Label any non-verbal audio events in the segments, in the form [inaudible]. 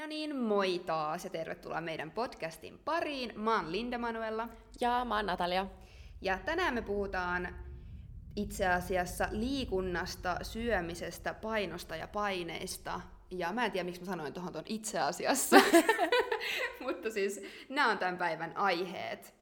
No niin, moi taas ja tervetuloa meidän podcastin pariin. Mä oon Linda Manuella. Ja mä oon Natalia. Ja tänään me puhutaan itse asiassa liikunnasta, syömisestä, painosta ja paineista. Ja mä en tiedä, miksi mä sanoin tuohon ton itse asiassa. [laughs] [laughs] Mutta siis nämä on tämän päivän aiheet.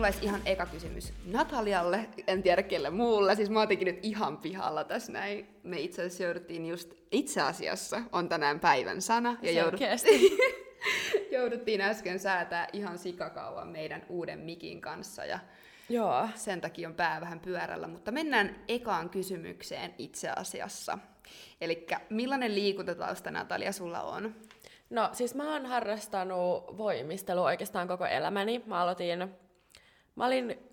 Mulla olisi ihan eka kysymys Natalialle, en tiedä kelle muulle, siis mä oon nyt ihan pihalla tässä näin. Me itse asiassa jouduttiin just, itse asiassa on tänään päivän sana. Ja jouduttiin, [laughs] jouduttiin äsken säätää ihan sikakauan meidän uuden mikin kanssa ja Joo. sen takia on pää vähän pyörällä, mutta mennään ekaan kysymykseen itse asiassa. Eli millainen liikuntatausta Natalia sulla on? No siis mä oon harrastanut voimistelua oikeastaan koko elämäni. Mä aloitin Mä olin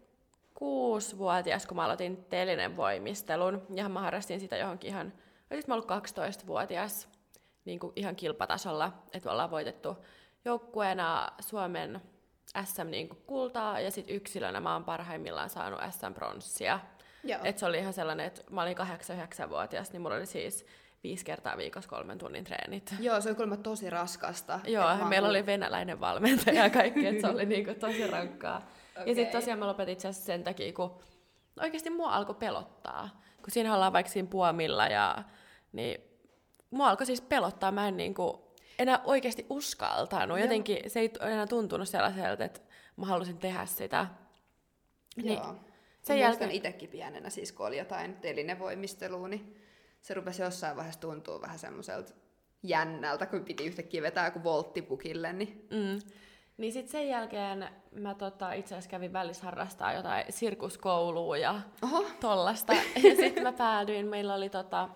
kuusi-vuotias, kun mä aloitin telinen voimistelun, ja mä harrastin sitä johonkin ihan, olisin mä ollut 12-vuotias, niin kuin ihan kilpatasolla, että me ollaan voitettu joukkueena Suomen SM niin kuin kultaa, ja sitten yksilönä mä oon parhaimmillaan saanut SM-pronssia. Et se oli ihan sellainen, että mä olin 8-9-vuotias, niin mulla oli siis viisi kertaa viikossa kolmen tunnin treenit. Joo, se oli kuulemma tosi raskasta. Joo, meillä oli venäläinen valmentaja ja kaikki, että se oli niinku tosi rankkaa. [laughs] Okay. Ja sitten tosiaan mä lopetin itse asiassa sen takia, kun oikeasti mua alkoi pelottaa. Kun siinä ollaan vaikka siinä puomilla ja niin mua alkoi siis pelottaa. Mä en niinku enää oikeasti uskaltanut. Jotenkin se ei enää tuntunut sellaiselta, että mä halusin tehdä sitä. Niin, Joo. Sen jälkeen... itsekin pienenä, siis kun oli jotain telinevoimistelua, niin se rupesi jossain vaiheessa tuntua vähän semmoiselta jännältä, kun piti yhtäkkiä vetää joku volttipukille. Niin... Mm. Niin sitten sen jälkeen mä tota, itse asiassa kävin välissä harrastaa jotain sirkuskoulua ja Oho. tollasta. [laughs] Ja sitten mä päädyin, meillä oli tota,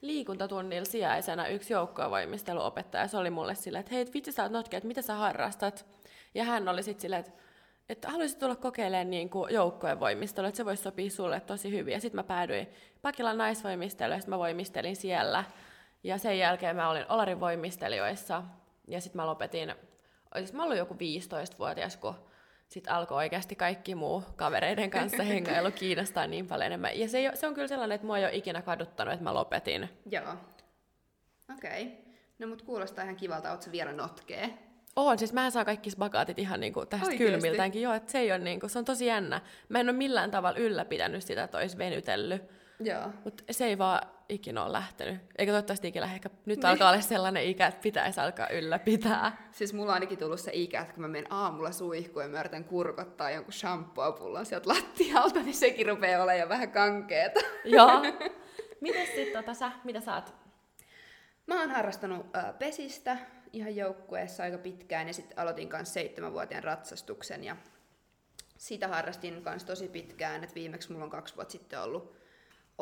liikuntatunnilla sijaisena yksi joukkovoimisteluopettaja. Se oli mulle silleen, että hei, vitsi sä oot notkea, että mitä sä harrastat? Ja hän oli sitten silleen, että että haluaisit tulla kokeilemaan niin kuin joukkojen voimistelua, että se voisi sopia sulle tosi hyvin. Ja sitten mä päädyin Pakilan naisvoimisteluun, ja sitten mä voimistelin siellä. Ja sen jälkeen mä olin Olarin voimistelijoissa, ja sitten mä lopetin olisin mä ollut joku 15-vuotias, kun sitten alkoi oikeasti kaikki muu kavereiden kanssa hengailu [laughs] kiinnostaa niin paljon enemmän. Ja se, se on kyllä sellainen, että mua ei ole ikinä kaduttanut, että mä lopetin. Joo. Okei. Okay. No mut kuulostaa ihan kivalta, ootko vielä notkee? On, siis mä saan kaikki spagaatit ihan niinku tästä Oikeasti? kylmiltäänkin. Joo, että se ei ole niinku, se on tosi jännä. Mä en ole millään tavalla ylläpitänyt sitä, että olisi venytellyt. Joo. Mutta se ei vaan ikinä ole lähtenyt. Eikä toivottavasti ikinä ehkä nyt niin. alkaa olla sellainen ikä, että pitäisi alkaa ylläpitää. Siis mulla on ainakin tullut se ikä, että kun mä menen aamulla suihkuun ja mä yritän kurkottaa jonkun shampoo-pullon sieltä lattialta, niin sekin rupeaa olemaan jo vähän kankeeta. Joo. [laughs] Mites sit tota sä, mitä sä oot? Mä oon harrastanut äh, pesistä ihan joukkueessa aika pitkään ja sitten aloitin kanssa seitsemänvuotiaan ratsastuksen ja sitä harrastin kanssa tosi pitkään, että viimeksi mulla on kaksi vuotta sitten ollut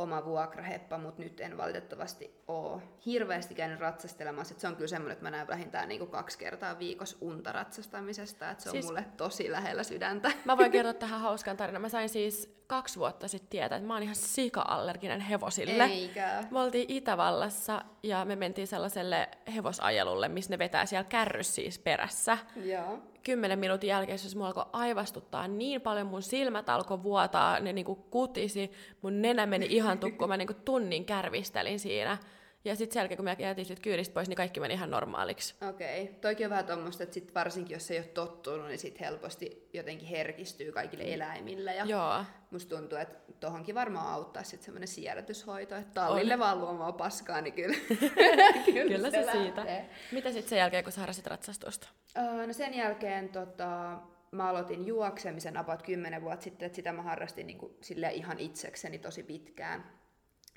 oma vuokraheppa, mutta nyt en valitettavasti ole hirveästi käynyt ratsastelemassa. Et se on kyllä semmoinen, että mä näen vähintään niinku kaksi kertaa viikossa unta ratsastamisesta, että se on siis, mulle tosi lähellä sydäntä. Mä voin kertoa tähän hauskan tarinan. Mä sain siis kaksi vuotta sitten tietää, että mä oon ihan sika-allerginen hevosille. Eikä. Me oltiin Itävallassa ja me mentiin sellaiselle hevosajelulle, missä ne vetää siellä kärrys siis perässä. Joo. Kymmenen minuutin jälkeen se mua alkoi aivastuttaa niin paljon, mun silmät alkoi vuotaa, ne niinku kutisi, mun nenä meni ihan tukkuun, mä niinku tunnin kärvistelin siinä. Ja sitten sen jälkeen, kun mä jätin sit kyydistä pois, niin kaikki meni ihan normaaliksi. Okei. Okay. Toikin on vähän tuommoista, että sit varsinkin jos ei ole tottunut, niin sit helposti jotenkin herkistyy kaikille eläimille. Ja Joo. Musta tuntuu, että tohonkin varmaan auttaa sitten semmoinen siedätyshoito, että tallille on. vaan luomaan paskaa, niin kyllä, [laughs] kyllä, kyllä se, se siitä. Mitä sitten sen jälkeen, kun sä harrastit ratsastusta? Öö, no sen jälkeen tota, mä aloitin juoksemisen about 10 vuotta sitten, että sitä mä harrastin niin kuin, ihan itsekseni tosi pitkään.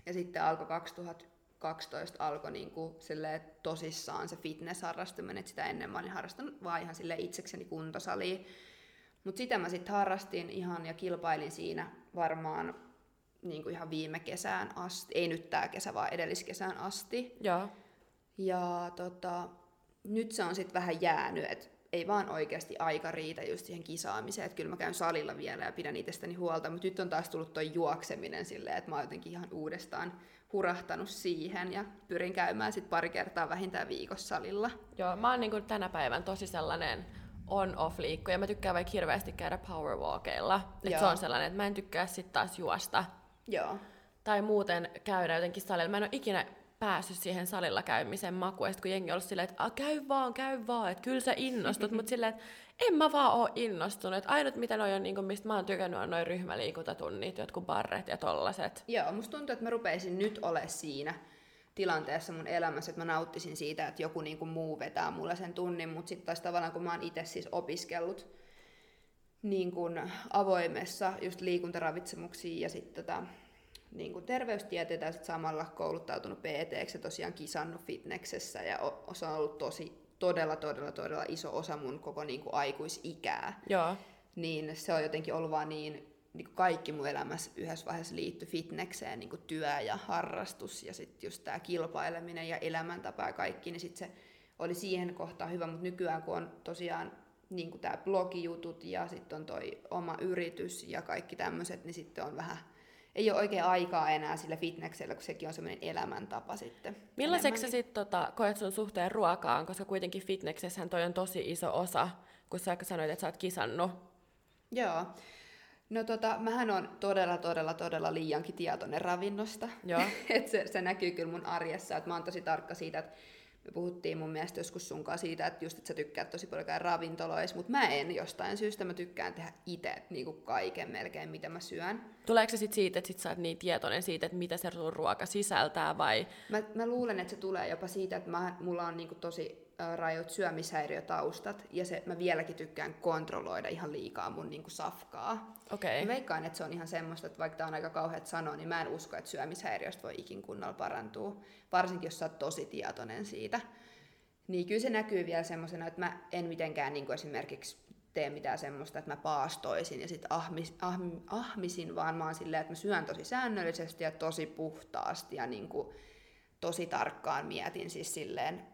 Ja sitten alkoi 2000 12 alkoi niin kuin tosissaan se fitness-harrastuminen, että sitä ennen mä olin harrastanut vaan ihan sille itsekseni kuntosaliin. Mutta sitä mä sitten harrastin ihan ja kilpailin siinä varmaan niin kuin ihan viime kesään asti. Ei nyt tää kesä, vaan edelliskesään asti. Joo. Ja tota, nyt se on sitten vähän jäänyt, että ei vaan oikeasti aika riitä just siihen kisaamiseen, että kyllä mä käyn salilla vielä ja pidän itsestäni huolta, mutta nyt on taas tullut toi juokseminen silleen, että mä oon jotenkin ihan uudestaan hurahtanut siihen ja pyrin käymään sit pari kertaa vähintään viikossa salilla. Joo, mä oon niinku tänä päivän tosi sellainen on-off liikkuja. Mä tykkään vaikka hirveästi käydä powerwalkeilla. Et se on sellainen, että mä en tykkää sitten taas juosta. Joo. Tai muuten käydä jotenkin salilla. Mä en ole ikinä päässyt siihen salilla käymisen makuun. Ja kun jengi on ollut silleen, että käy vaan, käy vaan, että kyllä sä innostut. Mutta silleen, että en mä vaan oo innostunut. Et ainut mitä noi on, niin mistä mä oon tykännyt, on noin ryhmäliikuntatunnit, jotkut barret ja tollaset. Joo, musta tuntuu, että mä rupeisin nyt ole siinä tilanteessa mun elämässä, että mä nauttisin siitä, että joku niin kuin muu vetää mulle sen tunnin, mutta sitten taas tavallaan kun mä oon itse siis opiskellut niin kuin avoimessa just liikuntaravitsemuksiin ja sitten tota, niin kuin terveystieteitä ja sit samalla kouluttautunut pt ja tosiaan kisannut fitneksessä ja se on ollut tosi todella, todella, todella iso osa mun koko niin kuin aikuisikää. Joo. Niin se on jotenkin ollut vaan niin niin kuin kaikki mun elämässä yhdessä vaiheessa liittyi fitnekseen, niin kuin työ ja harrastus ja sitten just tämä kilpaileminen ja elämäntapa ja kaikki, niin sitten se oli siihen kohtaan hyvä, mutta nykyään kun on tosiaan niin kuin tämä blogijutut ja sitten on toi oma yritys ja kaikki tämmöiset, niin sitten on vähän, ei ole oikein aikaa enää sillä fitneksellä, kun sekin on semmoinen elämäntapa sitten. Millaiseksi sä sitten tota, koet sun suhteen ruokaan, koska kuitenkin fitneksessähän toi on tosi iso osa, kun sä sanoit, että sä oot kisannut. Joo. No tota, mähän on todella, todella, todella liiankin tietoinen ravinnosta. Joo. [laughs] Et se, se näkyy kyllä mun arjessa, että mä oon tosi tarkka siitä, että me puhuttiin mun mielestä joskus sunkaan siitä, että just, että sä tykkäät tosi paljon käydä ravintoloissa, mutta mä en jostain syystä, mä tykkään tehdä itse niin kaiken melkein, mitä mä syön. Tuleeko se sit siitä, että sit sä oot niin tietoinen siitä, että mitä se sun ruoka sisältää vai? Mä, mä luulen, että se tulee jopa siitä, että mä, mulla on niin tosi rajut syömishäiriötaustat, ja se, mä vieläkin tykkään kontrolloida ihan liikaa mun niinku safkaa. Okay. Mä veikkaan, että se on ihan semmoista, että vaikka tää on aika kauheat sanoa, niin mä en usko, että syömishäiriöstä voi ikin kunnolla parantua, varsinkin jos sä oot tosi tietoinen siitä. Niin kyllä se näkyy vielä semmoisena, että mä en mitenkään niin esimerkiksi tee mitään semmoista, että mä paastoisin ja sitten ahmis, ahm, ahmisin, vaan mä oon silleen, että mä syön tosi säännöllisesti ja tosi puhtaasti ja niin kuin tosi tarkkaan mietin siis silleen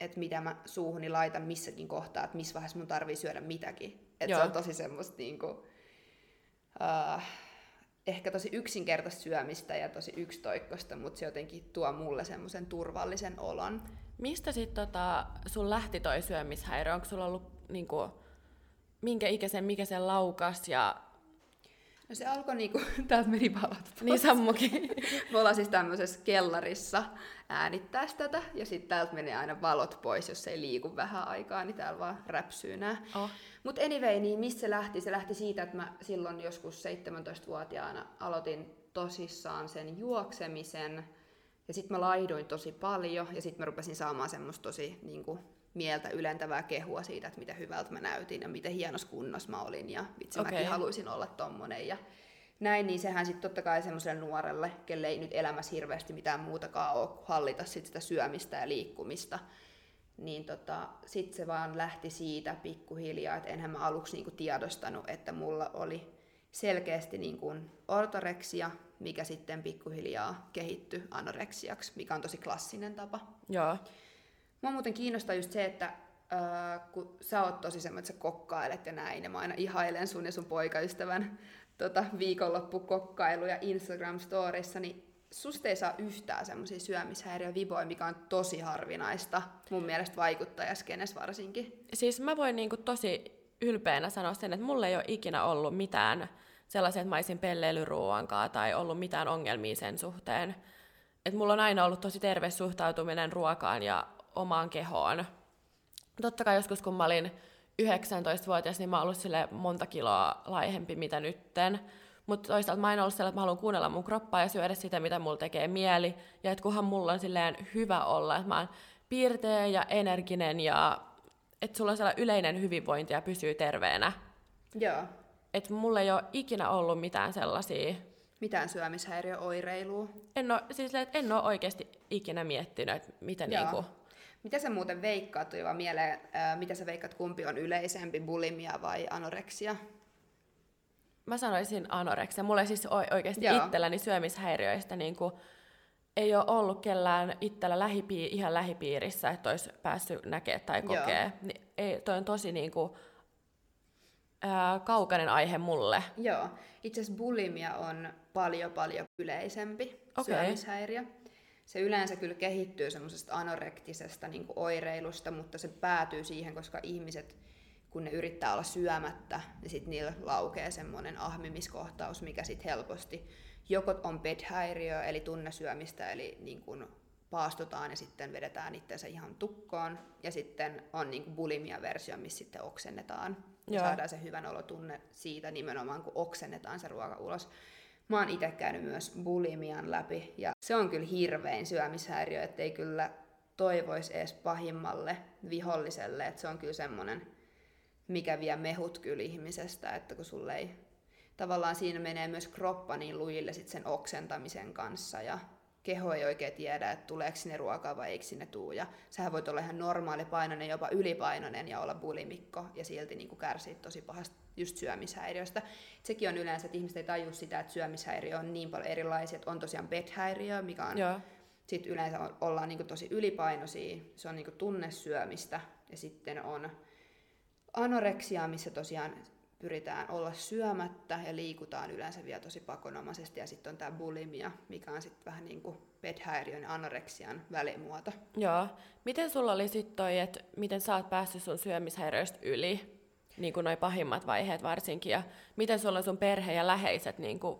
että mitä mä suuhuni laitan missäkin kohtaa, että missä vaiheessa mun tarvii syödä mitäkin. Että se on tosi semmoista niinku, uh, ehkä tosi yksinkertaista syömistä ja tosi yksitoikkoista, mutta se jotenkin tuo mulle semmoisen turvallisen olon. Mistä sitten tota, sun lähti toi syömishäiriö? Onko sulla ollut niinku, minkä ikäisen, mikä se laukas ja No se alkoi niinku, [laughs] täältä meni valot Niin sammukin. Me ollaan siis tämmöisessä kellarissa äänittää tätä, ja sitten täältä menee aina valot pois, jos ei liiku vähän aikaa, niin täällä vaan räpsyy nää. Oh. Mutta anyway, niin mistä se lähti? Se lähti siitä, että mä silloin joskus 17-vuotiaana aloitin tosissaan sen juoksemisen, ja sitten mä laiduin tosi paljon, ja sitten mä rupesin saamaan semmoista tosi niin kuin, mieltä ylentävää kehua siitä, että miten hyvältä mä näytin ja miten hienossa kunnossa mä olin ja vitsi okay. mäkin haluaisin olla tommonen ja näin, niin sehän sitten totta kai semmoiselle nuorelle, kelle ei nyt elämässä hirveästi mitään muutakaan ole hallita sit sitä syömistä ja liikkumista, niin tota, sitten se vaan lähti siitä pikkuhiljaa, että enhän mä aluksi niinku tiedostanut, että mulla oli selkeästi niinku ortoreksia, mikä sitten pikkuhiljaa kehittyi anoreksiaksi, mikä on tosi klassinen tapa. Joo. Mua muuten kiinnostaa just se, että äh, kun sä oot tosi semmoinen, että sä kokkailet ja näin, ja mä aina ihailen sun ja sun poikaystävän tota, viikonloppukokkailuja Instagram-storissa, niin susta ei saa yhtään semmoisia syömishäiriöviboja, mikä on tosi harvinaista, mun mielestä vaikuttajaskenes varsinkin. Siis mä voin niinku tosi ylpeänä sanoa sen, että mulla ei ole ikinä ollut mitään sellaisia, että mä olisin pelleilyruuankaan tai ollut mitään ongelmia sen suhteen. Et mulla on aina ollut tosi terve suhtautuminen ruokaan ja omaan kehoon. Totta kai joskus, kun mä olin 19-vuotias, niin mä oon ollut sille monta kiloa laihempi mitä nytten. Mutta toisaalta mä en ollut sellainen, että mä haluan kuunnella mun kroppaa ja syödä sitä, mitä mulla tekee mieli. Ja että kunhan mulla on silleen hyvä olla, että mä oon piirteä ja energinen ja että sulla on sellainen yleinen hyvinvointi ja pysyy terveenä. Joo. Että mulla ei ole ikinä ollut mitään sellaisia... Mitään syömishäiriöoireilua? En ole, siis, että en ole oikeasti ikinä miettinyt, että mitä Joo. niinku mitä sä muuten veikkaat, tuli vaan mieleen, ää, mitä sä veikkaat, kumpi on yleisempi, bulimia vai anoreksia? Mä sanoisin anoreksia. Mulla siis oikeasti Joo. itselläni syömishäiriöistä niin kuin, ei ole ollut kellään itsellä lähipii- ihan lähipiirissä, että olisi päässyt näkemään tai kokee. Niin, ei, toi on tosi niin kuin, ää, kaukainen aihe mulle. Joo. Itse asiassa bulimia on paljon paljon yleisempi okay. syömishäiriö. Se yleensä kyllä kehittyy semmoisesta anorektisesta niin oireilusta, mutta se päätyy siihen, koska ihmiset, kun ne yrittää olla syömättä, niin sitten niillä laukee semmoinen ahmimiskohtaus, mikä sitten helposti joko on bedhäiriö, eli tunnesyömistä, eli niin kuin paastutaan ja sitten vedetään itseensä ihan tukkoon. Ja sitten on niin bulimia-versio, missä sitten oksennetaan. Ja saadaan se hyvän olotunne siitä nimenomaan, kun oksennetaan se ruoka ulos. Mä oon itse käynyt myös bulimian läpi ja se on kyllä hirvein syömishäiriö, ettei kyllä toivoisi edes pahimmalle viholliselle, että se on kyllä semmoinen, mikä vie mehut kyllä ihmisestä, että kun sulle ei tavallaan siinä menee myös kroppa niin lujille sit sen oksentamisen kanssa ja keho ei oikein tiedä, että tuleeko sinne ruokaa vai eikö sinne tuu. Ja sähän voit olla ihan normaali painoinen, jopa ylipainoinen ja olla bulimikko ja silti niin kuin kärsiä tosi pahasti just syömishäiriöstä. Sekin on yleensä, että ihmiset ei tajua sitä, että syömishäiriö on niin paljon erilaisia, että on tosiaan bedhäiriö, mikä on Joo. Sitten yleensä ollaan niin tosi ylipainoisia, se on niin tunnesyömistä ja sitten on anoreksia, missä tosiaan pyritään olla syömättä ja liikutaan yleensä vielä tosi pakonomaisesti. Ja sitten on tämä bulimia, mikä on sitten vähän niin kuin bedhäiriön ja anoreksian välimuoto. Joo. Miten sulla oli sitten toi, että miten sä oot päässyt sun syömishäiriöistä yli? Niin kuin noi pahimmat vaiheet varsinkin. Ja miten sulla on sun perhe ja läheiset niin kuin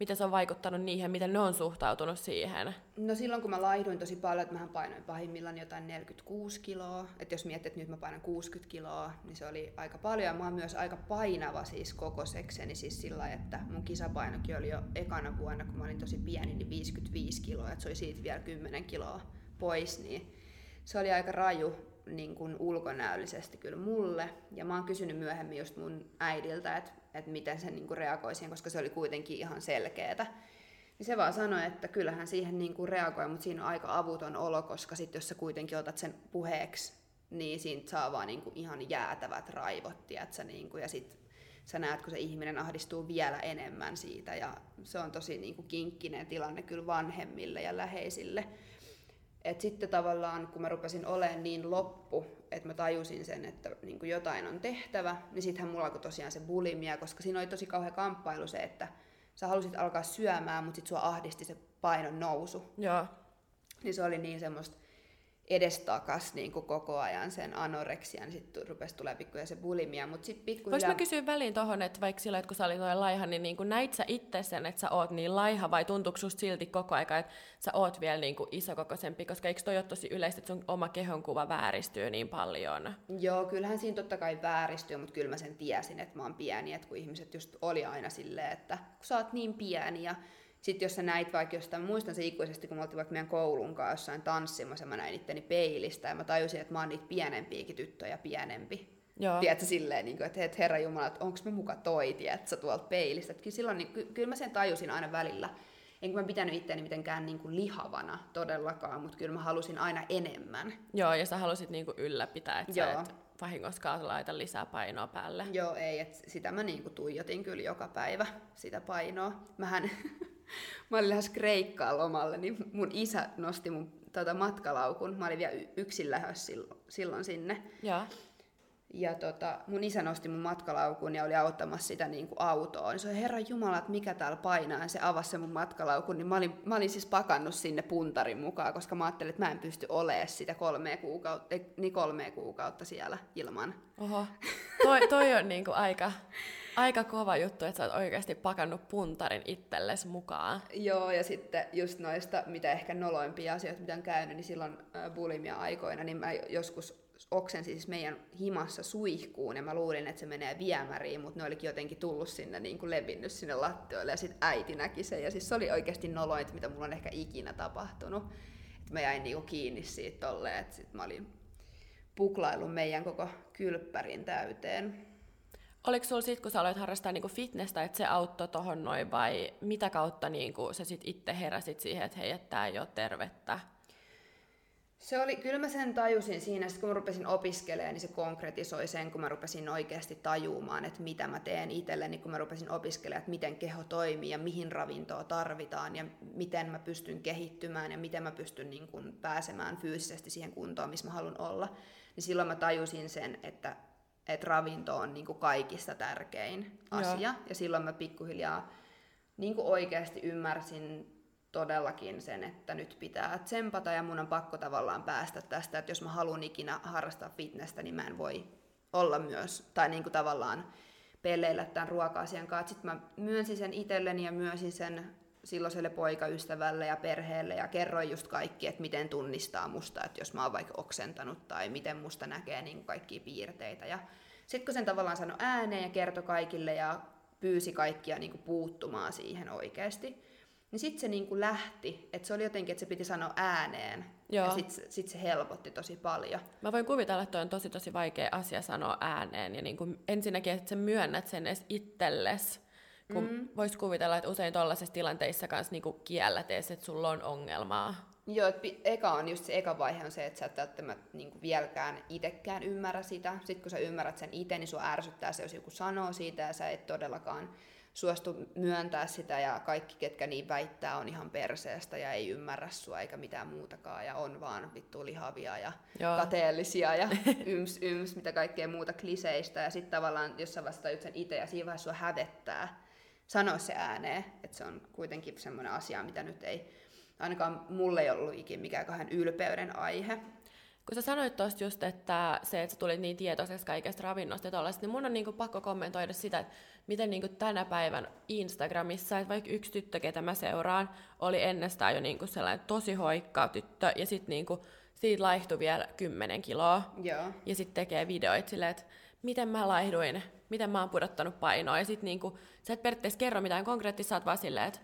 miten se on vaikuttanut niihin, miten ne on suhtautunut siihen? No silloin kun mä laihduin tosi paljon, että mähän painoin pahimmillaan jotain 46 kiloa. Että jos miettii, että nyt mä painan 60 kiloa, niin se oli aika paljon. Mä oon myös aika painava siis kokosekseni siis sillä että mun kisapainokin oli jo ekana vuonna, kun mä olin tosi pieni, niin 55 kiloa. Että se oli siitä vielä 10 kiloa pois, niin se oli aika raju niin kuin ulkonäöllisesti kyllä mulle. Ja mä oon kysynyt myöhemmin just mun äidiltä, että että miten se niinku reagoi siihen, koska se oli kuitenkin ihan selkeätä. Niin se vaan sanoi, että kyllähän siihen niinku reagoi, mutta siinä on aika avuton olo, koska sit jos sä kuitenkin otat sen puheeksi, niin siitä saa vaan niinku ihan jäätävät raivot, tiedätkö, niinku, ja sit sä näet, kun se ihminen ahdistuu vielä enemmän siitä, ja se on tosi niinku kinkkinen tilanne kyllä vanhemmille ja läheisille. Et sitten tavallaan, kun mä rupesin olemaan niin loppu, että mä tajusin sen, että niin kuin jotain on tehtävä, niin sittenhän mulla alkoi tosiaan se bulimia, koska siinä oli tosi kauhean kamppailu se, että sä halusit alkaa syömään, mutta sitten sua ahdisti se painon nousu. Joo. Niin se oli niin semmoista edestakas niin kuin koko ajan sen anoreksian, niin sitten rupesi tulee pikkuja se bulimia, mutta sitten pikkuhiljaa... Voinko mä kysyä väliin tohon, että vaikka sillä, että kun sä olit noin laiha, niin, niin kuin näit sä itse sen, että sä oot niin laiha, vai tuntuuko susta silti koko aika, että sä oot vielä niin kuin isokokoisempi, koska eikö toi ole tosi yleistä, että sun oma kehonkuva vääristyy niin paljon? Joo, kyllähän siinä totta kai vääristyy, mutta kyllä mä sen tiesin, että mä oon pieni, että kun ihmiset just oli aina silleen, että kun sä oot niin pieni ja sitten jos sä näit vaikka jostain, muistan se ikuisesti, kun me oltiin vaikka meidän koulun kanssa jossain tanssimassa, mä näin itteni peilistä ja mä tajusin, että mä oon niitä pienempiäkin tyttöjä pienempi. Joo. Tiedätkö, silleen, niin kuin, että, että herra Jumala, että onko me muka toi, tiedätkö, tuolta peilistä. Että kyllä, silloin, niin, ky- kyllä mä sen tajusin aina välillä. Enkä mä pitänyt itseäni mitenkään niin kuin lihavana todellakaan, mutta kyllä mä halusin aina enemmän. Joo, ja sä halusit niin kuin ylläpitää, että Joo. sä et vahingoskaan laita lisää painoa päälle. Joo, ei, että sitä mä niin kuin tuijotin kyllä joka päivä, sitä painoa. Mähän [laughs] mä olin lähes Kreikkaa lomalle, niin mun isä nosti mun tota, matkalaukun. Mä olin vielä yksin lähes silloin, silloin sinne. Ja, ja tota, mun isä nosti mun matkalaukun ja oli auttamassa sitä niin kuin autoon. Niin se oli, herra Jumala, että mikä täällä painaa. Ja se avasi se mun matkalaukun, niin mä olin, mä olin siis pakannut sinne puntarin mukaan, koska mä ajattelin, että mä en pysty olemaan sitä kolme kuukautta, niin kolme kuukautta siellä ilman. Oho, toi, toi on niin kuin aika aika kova juttu, että sä oot oikeasti pakannut puntarin itsellesi mukaan. Joo, ja sitten just noista, mitä ehkä noloimpia asioita, mitä on käynyt, niin silloin bulimia-aikoina, niin mä joskus oksensin siis meidän himassa suihkuun, ja mä luulin, että se menee viemäriin, mutta ne olikin jotenkin tullut sinne, niin kuin levinnyt sinne lattioille, ja sitten äiti näki sen, ja siis se oli oikeasti nolointa, mitä mulla on ehkä ikinä tapahtunut. Että mä jäin niinku kiinni siitä tolleen, että sit mä olin puklaillut meidän koko kylppärin täyteen. Oliko sulla sitten, kun sä aloit harrastaa niinku fitnessä, että se auttoi tohon noin, vai mitä kautta niinku sä sit itse heräsit siihen, että hei, että tää ei ole tervettä? Se oli, kyllä mä sen tajusin siinä, että kun mä rupesin opiskelemaan, niin se konkretisoi sen, kun mä rupesin oikeasti tajumaan, että mitä mä teen itselleni, kun mä rupesin opiskelemaan, että miten keho toimii ja mihin ravintoa tarvitaan ja miten mä pystyn kehittymään ja miten mä pystyn niin kun pääsemään fyysisesti siihen kuntoon, missä mä haluan olla. Niin silloin mä tajusin sen, että että ravinto on niin kuin kaikista tärkein asia. Joo. Ja silloin mä pikkuhiljaa niin kuin oikeasti ymmärsin todellakin sen, että nyt pitää tsempata ja mun on pakko tavallaan päästä tästä, että jos mä haluan ikinä harrastaa fitnessä, niin mä en voi olla myös, tai niin kuin tavallaan pelleillä tämän ruoka-asian kanssa. Sitten mä myönsin sen itselleni ja myönsin sen silloiselle poikaystävälle ja perheelle ja kerroin just kaikki, että miten tunnistaa musta, että jos mä oon vaikka oksentanut tai miten musta näkee niin kaikkia piirteitä. Ja sitten kun sen tavallaan sanoi ääneen ja kertoi kaikille ja pyysi kaikkia niin kuin puuttumaan siihen oikeasti, niin sitten se niin kuin lähti, että se oli jotenkin, että se piti sanoa ääneen. Joo. Ja sitten sit se helpotti tosi paljon. Mä voin kuvitella, että on tosi tosi vaikea asia sanoa ääneen. Ja niin kuin ensinnäkin, että sä myönnät sen edes itsellesi kun mm. vois kuvitella, että usein tuollaisissa tilanteissa kanssa niinku kiellät edes, että sulla on ongelmaa. Joo, että eka on just se eka vaihe on se, että sä et välttämättä niinku vieläkään itsekään ymmärrä sitä. Sitten kun sä ymmärrät sen itse, niin sua ärsyttää se, jos joku sanoo siitä ja sä et todellakaan suostu myöntää sitä ja kaikki, ketkä niin väittää, on ihan perseestä ja ei ymmärrä sua eikä mitään muutakaan ja on vaan vittu lihavia ja Joo. kateellisia ja [laughs] yms, yms, mitä kaikkea muuta kliseistä. Ja sitten tavallaan, jos sä vasta sen itse ja siinä vaiheessa sua hävettää, sanoa se ääneen, että se on kuitenkin semmoinen asia, mitä nyt ei, ainakaan mulle ei ollut ikinä mikään kahden ylpeyden aihe. Kun sä sanoit tuosta just, että se, että sä tulit niin tietoiseksi kaikesta ravinnosta ja tollaista, niin mun on niinku pakko kommentoida sitä, että miten niinku tänä päivän Instagramissa, että vaikka yksi tyttö, ketä mä seuraan, oli ennestään jo niinku sellainen tosi hoikka tyttö, ja sitten niinku, siitä laihtui vielä 10 kiloa. Joo. Ja sitten tekee videoita silleen, että miten mä laihduin, miten mä oon pudottanut painoa. Ja sit niinku, sä et periaatteessa kerro mitään konkreettista, sä oot vaan silleen, että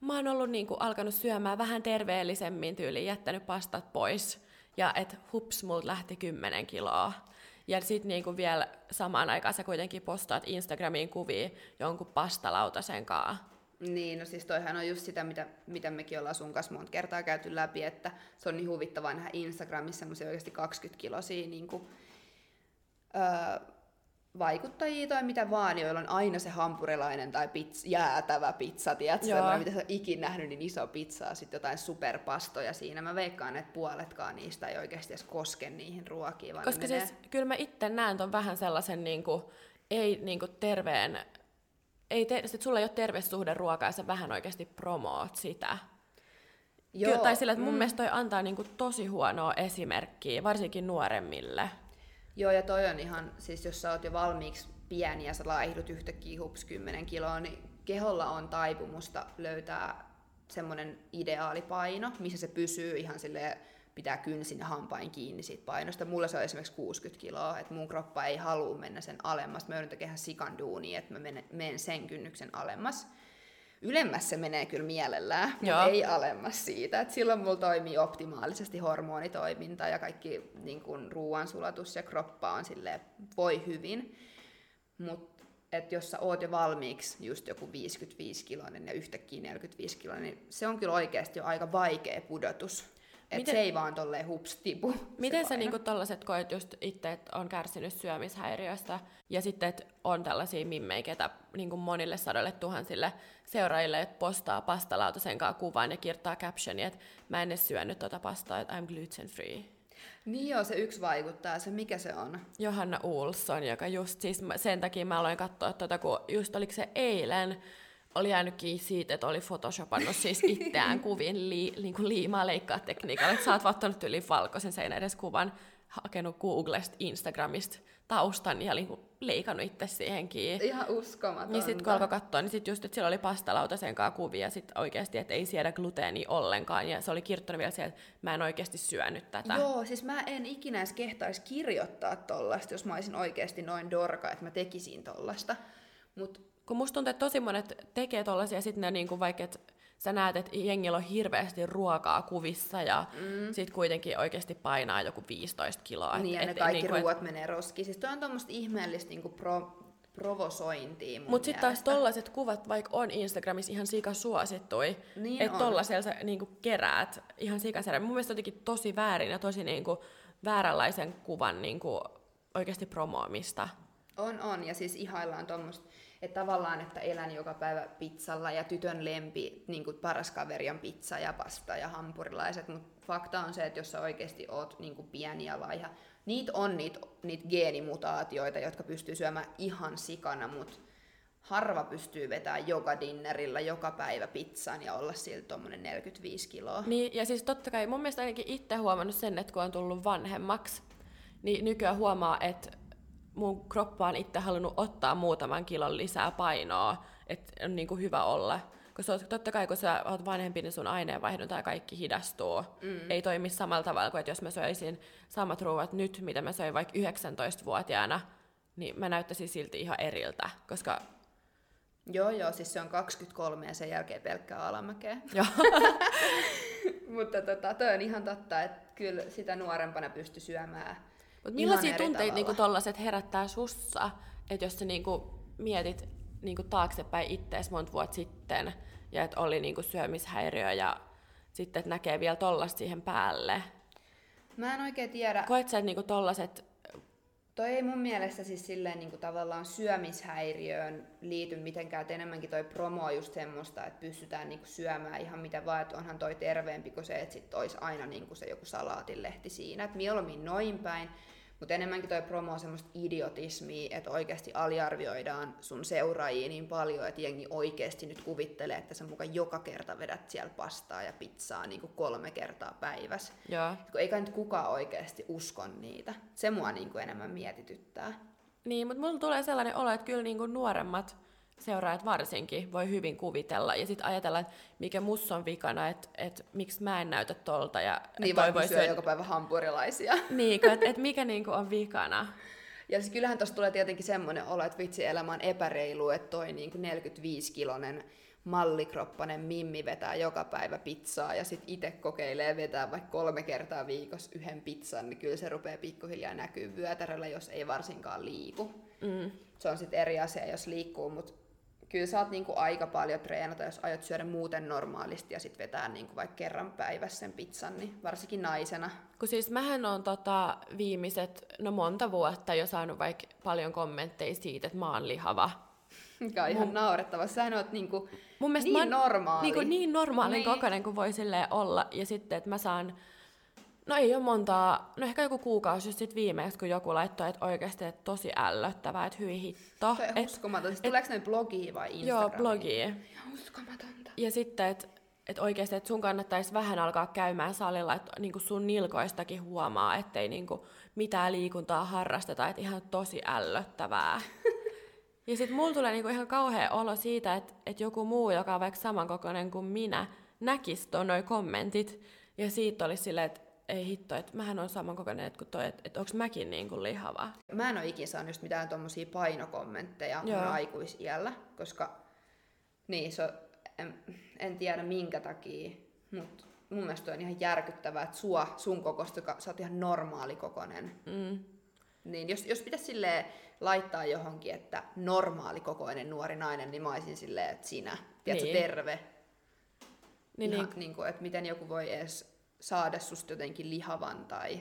mä oon ollut niinku alkanut syömään vähän terveellisemmin tyyliin, jättänyt pastat pois. Ja että hups, multa lähti 10 kiloa. Ja sitten niinku vielä samaan aikaan sä kuitenkin postaat Instagramiin kuvia jonkun pastalautasen kanssa. Niin, no siis toihan on just sitä, mitä, mitä mekin ollaan sun kanssa monta kertaa käyty läpi, että se on niin huvittavaa nähdä Instagramissa semmoisia oikeasti 20 kilosia niin kuin, öö, vaikuttajia tai mitä vaan, joilla on aina se hampurilainen tai pizza, jäätävä pizza, tiedätkö, semmoinen, mitä sä ikinä nähnyt, niin iso pizzaa, sitten jotain superpastoja siinä. Mä veikkaan, että puoletkaan niistä ei oikeasti edes koske niihin ruokiin. Vaan Koska siis, menee... kyllä mä itse näen ton vähän sellaisen niin kuin, ei niin kuin terveen, ei te, sit sulla ei ole terve suhde ruokaa ja sä vähän oikeasti promoot sitä. Joo, Kyllä, tai sillä, että mun mm. mielestä toi antaa niin kuin tosi huonoa esimerkkiä, varsinkin nuoremmille. Joo, ja toi on ihan, siis jos sä oot jo valmiiksi pieni ja sä laihdut yhtäkkiä hups 10 kiloa, niin keholla on taipumusta löytää semmoinen ideaalipaino, missä se pysyy ihan sille pitää kynsin ja hampain kiinni siitä painosta. Mulla se on esimerkiksi 60 kiloa, että mun kroppa ei halua mennä sen alemmas. Mä yritän tehdä sikan duunia, että mä menen sen kynnyksen alemmas ylemmässä se menee kyllä mielellään, mutta ei alemmas siitä. Et silloin mulla toimii optimaalisesti hormonitoiminta ja kaikki niin kun, ruoansulatus ja kroppa on sille voi hyvin. Mutta että jos sä oot jo valmiiksi just joku 55 kiloinen ja yhtäkkiä 45 kiloinen, niin se on kyllä oikeasti jo aika vaikea pudotus että miten, se ei vaan tolleen hups tipu. Miten sä niinku tollaset koet just itse, että on kärsinyt syömishäiriöstä ja sitten, että on tällaisia mimmejä, ketä niinku monille sadoille tuhansille seuraajille, että postaa pastalautasen kanssa kuvan ja kirjoittaa captioni, että mä en edes syönyt tota pastaa, että I'm gluten free. Niin joo, se yksi vaikuttaa, se mikä se on? Johanna Ulsson, joka just siis sen takia mä aloin katsoa tota, kun just oliko se eilen, oli jäänytkin siitä, että oli photoshopannut siis itseään [laughs] kuvin li, niin kuin liimaa leikkaa tekniikalla. Että sä oot ottanut yli valkoisen seinän edes kuvan, hakenut Googlesta, Instagramista taustan ja niin kuin leikannut itse siihenkin. Ihan uskomatonta. Niin sitten kun alkoi katsoa, niin sitten just, että siellä oli pastalautasen kanssa kuvia sitten oikeasti, että ei siedä gluteeni ollenkaan. Ja se oli kirjoittanut vielä siellä, että mä en oikeasti syönyt tätä. Joo, siis mä en ikinä edes kehtaisi kirjoittaa tollasta, jos mä olisin oikeasti noin dorka, että mä tekisin tollasta. Mutta kun musta tuntuu, että tosi monet tekee tollasia, sitten ne niinku vaikka, että sä näet, että jengillä on hirveästi ruokaa kuvissa ja mm. sit kuitenkin oikeasti painaa joku 15 kiloa. Niin, et, ja ne kaikki niinku, ruoat et... menee roskiin. Siis toi on tuommoista ihmeellistä niinku pro, provosointia Mutta sitten taas tollaset kuvat, vaikka on Instagramissa ihan sika suosittui, niin että tollasella sä niinku keräät ihan sikasärä. Mun mielestä jotenkin tosi väärin ja tosi niinku vääränlaisen kuvan niinku oikeasti promoamista. On, on. Ja siis ihaillaan tuommoista että tavallaan, että elän joka päivä pizzalla ja tytön lempi, niin kuin paras kaveri on pizza ja pasta ja hampurilaiset, mutta fakta on se, että jos sä oikeasti oot niin kuin pieni ja laiha, niitä on niitä, niitä geenimutaatioita, jotka pystyy syömään ihan sikana, mutta harva pystyy vetämään joka dinnerillä joka päivä pizzan ja olla siltä tuommoinen 45 kiloa. Niin, ja siis totta kai mun mielestä ainakin itse huomannut sen, että kun on tullut vanhemmaksi, niin nykyään huomaa, että mun kroppa on itse halunnut ottaa muutaman kilon lisää painoa, että on niin kuin hyvä olla. Koska totta kai kun sä oot vanhempi, niin sun aineenvaihdunta ja kaikki hidastuu. Mm. Ei toimi samalla tavalla kuin, että jos mä söisin samat ruuat nyt, mitä mä söin vaikka 19-vuotiaana, niin mä näyttäisin silti ihan eriltä, koska Joo, joo, siis se on 23 ja sen jälkeen pelkkää alamäkeä. Joo. [laughs] Mutta tota, toi on ihan totta, että kyllä sitä nuorempana pysty syömään Mut millaisia tunteita niinku tollaset herättää sussa, että jos sä niinku mietit niinku taaksepäin ittees monta vuotta sitten, ja että oli niinku syömishäiriö, ja sitten että näkee vielä tollasta siihen päälle? Mä en oikein tiedä. Koet sä, että niinku tollaset Toi ei mun mielestä siis silleen niin kuin tavallaan syömishäiriöön liity mitenkään, että enemmänkin toi promo on just semmoista, että pystytään niin kuin syömään ihan mitä vaan, että onhan toi terveempi kuin se, että sit olisi aina niin kuin se joku salaatilehti siinä, että mieluummin noin päin, mutta enemmänkin toi promo on semmoista idiotismia, että oikeasti aliarvioidaan sun seuraajia niin paljon, että jengi oikeasti nyt kuvittelee, että sä mukaan joka kerta vedät siellä pastaa ja pizzaa niin kuin kolme kertaa päivässä. Joo. Kun eikä nyt kukaan oikeasti uskon niitä. Se mua niin kuin enemmän mietityttää. Niin, mutta mulla tulee sellainen olo, että kyllä niin kuin nuoremmat seuraajat varsinkin voi hyvin kuvitella ja sitten ajatella, että mikä mussa on vikana, että, että miksi mä en näytä tolta. Ja, niin, vaikka syö joka päivä hampurilaisia. Niin, että, että [laughs] mikä niinku on vikana. Ja siis kyllähän tuossa tulee tietenkin semmoinen olo, että vitsi elämä on epäreilu, että toi niin 45-kilonen mallikroppanen mimmi vetää joka päivä pizzaa ja sitten itse kokeilee vetää vaikka kolme kertaa viikossa yhden pizzan, niin kyllä se rupeaa pikkuhiljaa näkyy vyötäröllä, jos ei varsinkaan liiku. Mm. Se on sitten eri asia, jos liikkuu, mutta kyllä saat niinku aika paljon treenata, jos aiot syödä muuten normaalisti ja sitten vetää niinku vaikka kerran päivässä sen pizzan, niin varsinkin naisena. Kun siis mähän on tota viimeiset, no monta vuotta jo saanut vaikka paljon kommentteja siitä, että mä oon lihava. Mikä on ihan mun... naurettava. Sähän oot niinku mun niin mä, normaali. Niinku niin normaalin niin. kokoinen kuin voi olla. Ja sitten, että mä saan No ei ole montaa, no ehkä joku kuukausi just sit viimeksi, kun joku laittoi, että oikeasti että tosi ällöttävää, että hyi hitto. Se on uskomaton. Siis tuleeko ne blogiin vai Instagramiin? Joo, blogiin. Uskomatonta. Ja sitten, että et oikeasti, että sun kannattaisi vähän alkaa käymään salilla, että niinku sun nilkoistakin huomaa, ettei niinku mitään liikuntaa harrasteta, että ihan tosi ällöttävää. [laughs] ja sitten mulla tulee niinku ihan kauhea olo siitä, että et joku muu, joka on vaikka samankokoinen kuin minä, näkisi tuon noin kommentit, ja siitä olisi silleen, että ei hitto, että mähän on samankokoinen kuin toi, että, että onko mäkin niin kuin lihava. Mä en ole ikinä saanut just mitään tommosia painokommentteja mun aikuisiällä, koska niin, se on, en, en tiedä minkä takia, mutta mun mielestä on ihan järkyttävää, että sua, sun kokosta, joka sä oot ihan normaalikokoinen. Mm. Niin jos, jos pitäisi silleen laittaa johonkin, että normaalikokoinen nuori nainen, niin mä olisin silleen, että sinä, tiedätkö, niin. terve. Niin, ihan, niin. Niin kuin, että miten joku voi edes saada susta jotenkin lihavan tai...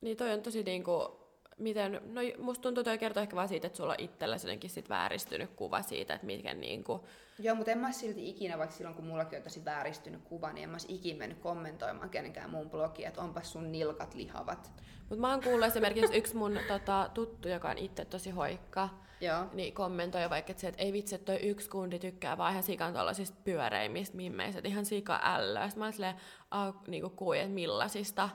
Niin toi on tosi niinku, miten, no musta tuntuu toi kertoo ehkä vaan siitä, että sulla on itsellä jotenkin sit vääristynyt kuva siitä, että miten niinku... Joo, mutta en mä silti ikinä, vaikka silloin kun mullakin on tosi vääristynyt kuva, niin en mä ikinä mennyt kommentoimaan kenenkään muun blogia, että onpas sun nilkat lihavat. Mutta mä oon kuullut esimerkiksi yksi mun tota, tuttu, joka on itse tosi hoikka, Joo. niin kommentoi vaikka, että, se, että ei vitsi, että toi yksi kundi tykkää vaan ihan sikan tuollaisista pyöreimmistä mimmeistä, että ihan sika ällöä. Sitten mä olin silleen, niin kuin että millaisista.